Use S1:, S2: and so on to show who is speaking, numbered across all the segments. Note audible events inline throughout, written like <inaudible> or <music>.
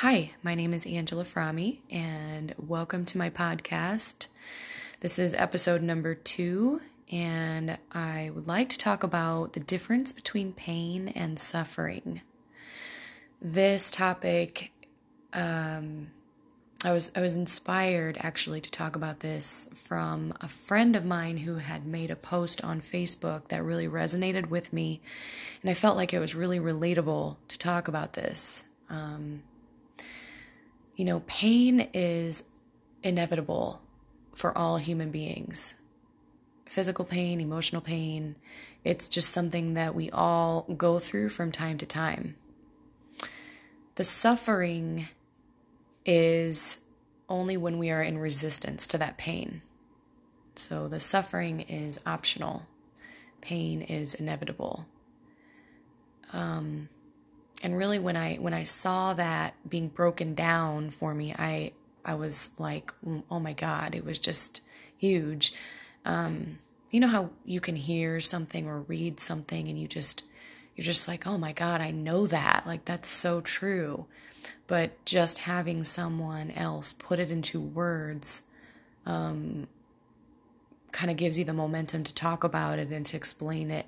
S1: Hi, my name is Angela Fromme, and welcome to my podcast. This is episode number two, and I would like to talk about the difference between pain and suffering. This topic, um, I was I was inspired actually to talk about this from a friend of mine who had made a post on Facebook that really resonated with me, and I felt like it was really relatable to talk about this. Um, you know, pain is inevitable for all human beings. Physical pain, emotional pain, it's just something that we all go through from time to time. The suffering is only when we are in resistance to that pain. So the suffering is optional, pain is inevitable. Um, and really when i when i saw that being broken down for me i i was like oh my god it was just huge. Um, you know how you can hear something or read something and you just you're just like oh my god i know that. Like that's so true. But just having someone else put it into words um, kind of gives you the momentum to talk about it and to explain it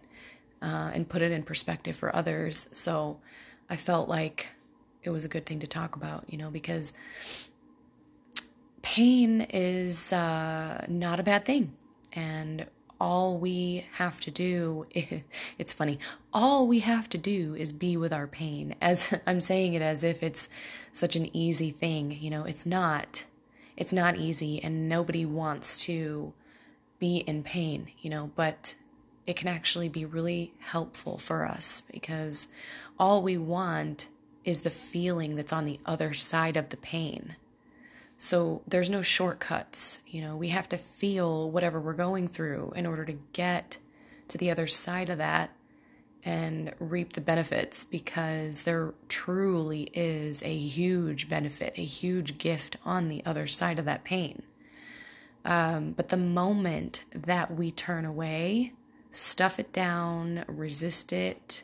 S1: uh, and put it in perspective for others. So I felt like it was a good thing to talk about, you know, because pain is uh, not a bad thing. And all we have to do, <laughs> it's funny, all we have to do is be with our pain. As <laughs> I'm saying it as if it's such an easy thing, you know, it's not. It's not easy, and nobody wants to be in pain, you know, but it can actually be really helpful for us because all we want is the feeling that's on the other side of the pain. So there's no shortcuts. You know, we have to feel whatever we're going through in order to get to the other side of that and reap the benefits because there truly is a huge benefit, a huge gift on the other side of that pain. Um, but the moment that we turn away, stuff it down, resist it,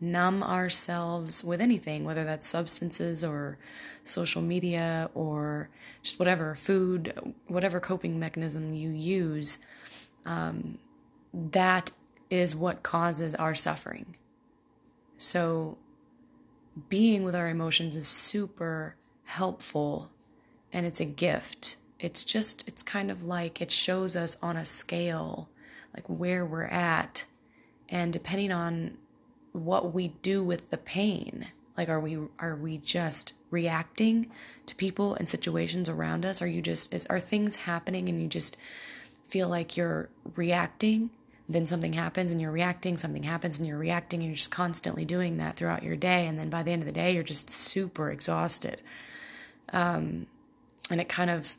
S1: numb ourselves with anything, whether that's substances or social media or just whatever, food, whatever coping mechanism you use, um, that is what causes our suffering. So, being with our emotions is super helpful and it's a gift. It's just, it's kind of like it shows us on a scale like where we're at and depending on what we do with the pain like are we are we just reacting to people and situations around us? Are you just is are things happening and you just feel like you're reacting? Then something happens and you're reacting something happens and you're reacting and you're just constantly doing that throughout your day and then by the end of the day you're just super exhausted. Um, and it kind of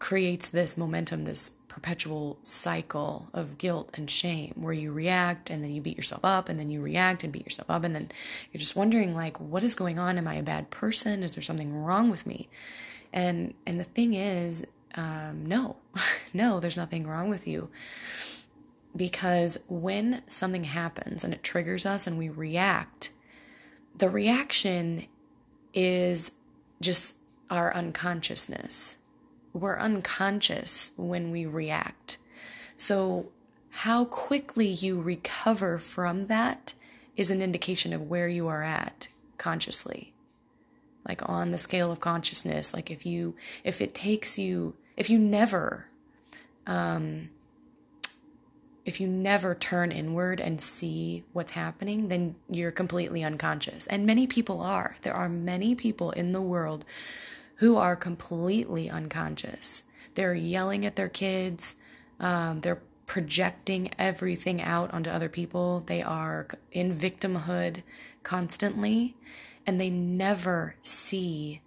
S1: creates this momentum this perpetual cycle of guilt and shame where you react and then you beat yourself up and then you react and beat yourself up and then you're just wondering like what is going on? Am i a bad person? Is there something wrong with me? And and the thing is um, no <laughs> no there's nothing wrong with you. Because when something happens and it triggers us and we react the reaction is just our unconsciousness we're unconscious when we react. So, how quickly you recover from that is an indication of where you are at consciously. Like on the scale of consciousness, like if you, if it takes you, if you never, um, if you never turn inward and see what's happening, then you're completely unconscious. And many people are. There are many people in the world who are completely unconscious. They're yelling at their kids, um, they're projecting everything out onto other people, they are in victimhood constantly, and they never see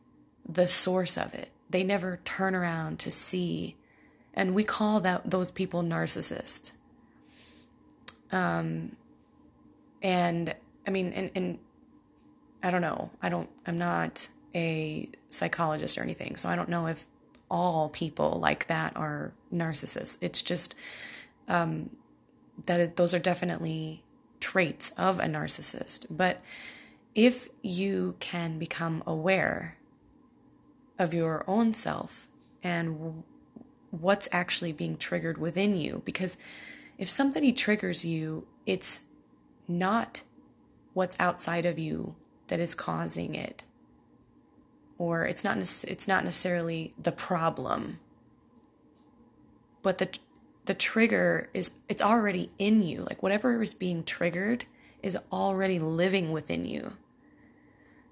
S1: the source of it. They never turn around to see. And we call that those people narcissists. Um, and I mean, and, and I don't know. I don't, I'm not a psychologist or anything, so I don't know if all people like that are narcissists. It's just um, that it, those are definitely traits of a narcissist. But if you can become aware of your own self and what's actually being triggered within you. Because if somebody triggers you, it's not what's outside of you that is causing it. Or it's not it's not necessarily the problem. But the the trigger is it's already in you. Like whatever is being triggered is already living within you.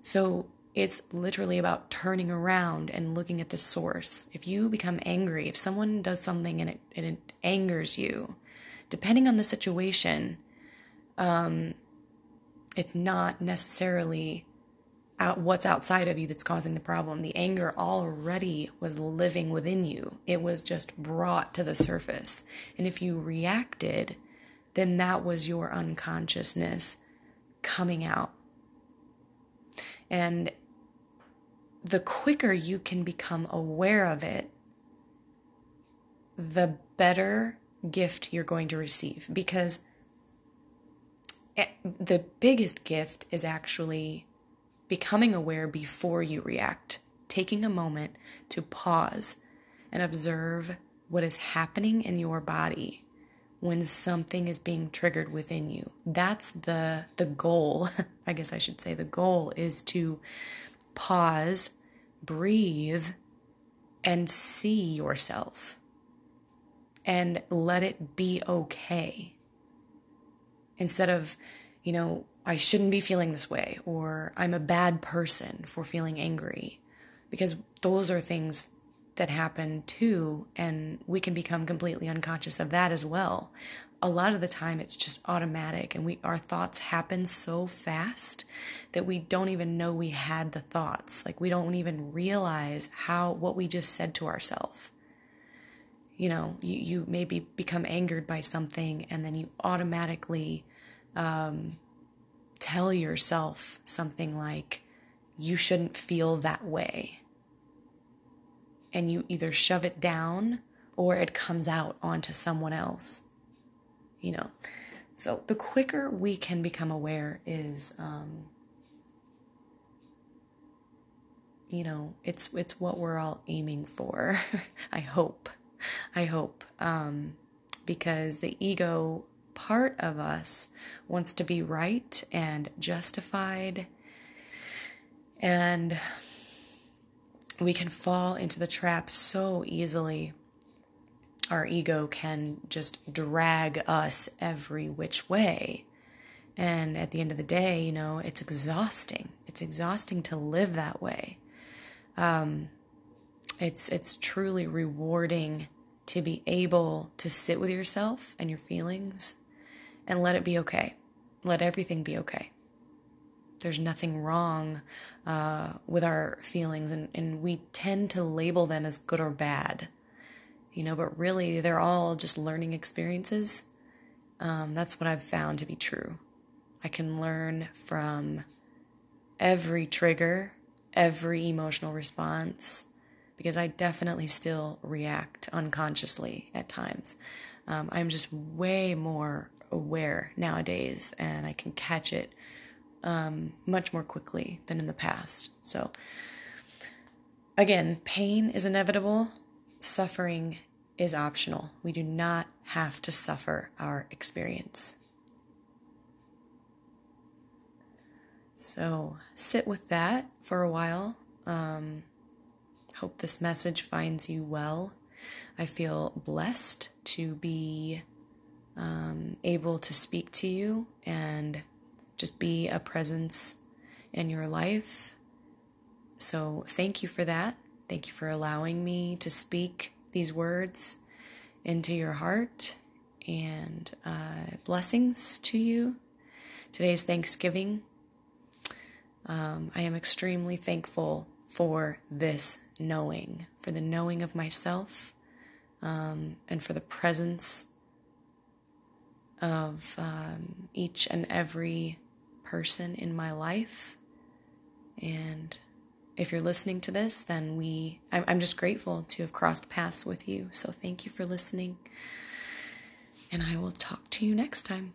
S1: So it's literally about turning around and looking at the source. If you become angry, if someone does something and it, and it angers you, depending on the situation, um, it's not necessarily what's outside of you that's causing the problem. The anger already was living within you. It was just brought to the surface. And if you reacted, then that was your unconsciousness coming out. And the quicker you can become aware of it, the better gift you're going to receive. Because eh, the biggest gift is actually becoming aware before you react, taking a moment to pause and observe what is happening in your body when something is being triggered within you. That's the the goal. <laughs> I guess I should say the goal is to pause, breathe, and see yourself and let it be okay. Instead of, you know, I shouldn't be feeling this way, or I'm a bad person for feeling angry, because those are things that happen too, and we can become completely unconscious of that as well. A lot of the time it's just automatic and we our thoughts happen so fast that we don't even know we had the thoughts. Like we don't even realize how what we just said to ourselves you know you, you maybe become angered by something and then you automatically um, tell yourself something like you shouldn't feel that way and you either shove it down or it comes out onto someone else you know. So the quicker we can become aware is, um, you know, it's it's what we're all aiming for. <laughs> I hope, I hope, um, because the ego part of us wants to be right and justified, and we can fall into the trap so easily our ego can just drag us every which way. And at the end of the day, you know, it's exhausting. It's exhausting to live that way. Um, it's it's truly rewarding to be able to sit with yourself and your feelings and let it be okay. Let everything be okay. There's nothing wrong uh, with our feelings, and, and we tend to label them as good or bad you know, but really they're all just learning experiences. Um, that's what I've found to be true. I can learn from every trigger, every emotional response, because I definitely still react unconsciously at times. Um, I'm just way more aware nowadays, and I can catch it um, much more quickly than in the past. So, again, pain is inevitable suffering is optional. We do not have to suffer our experience. So sit with that for a while. Um, hope this message finds you well. I feel blessed to be um, able to speak to you and just be a presence in your life. So, thank you for that. Thank you for allowing me to speak these words into your heart and uh, blessings to you. Today's Thanksgiving. Um, I am extremely thankful for this knowing, for the knowing of myself, um, and for the presence of um, each and every person in my life. And if you're listening to this, then we, I'm just grateful to have crossed paths with you. So thank you for listening. And I will talk to you next time.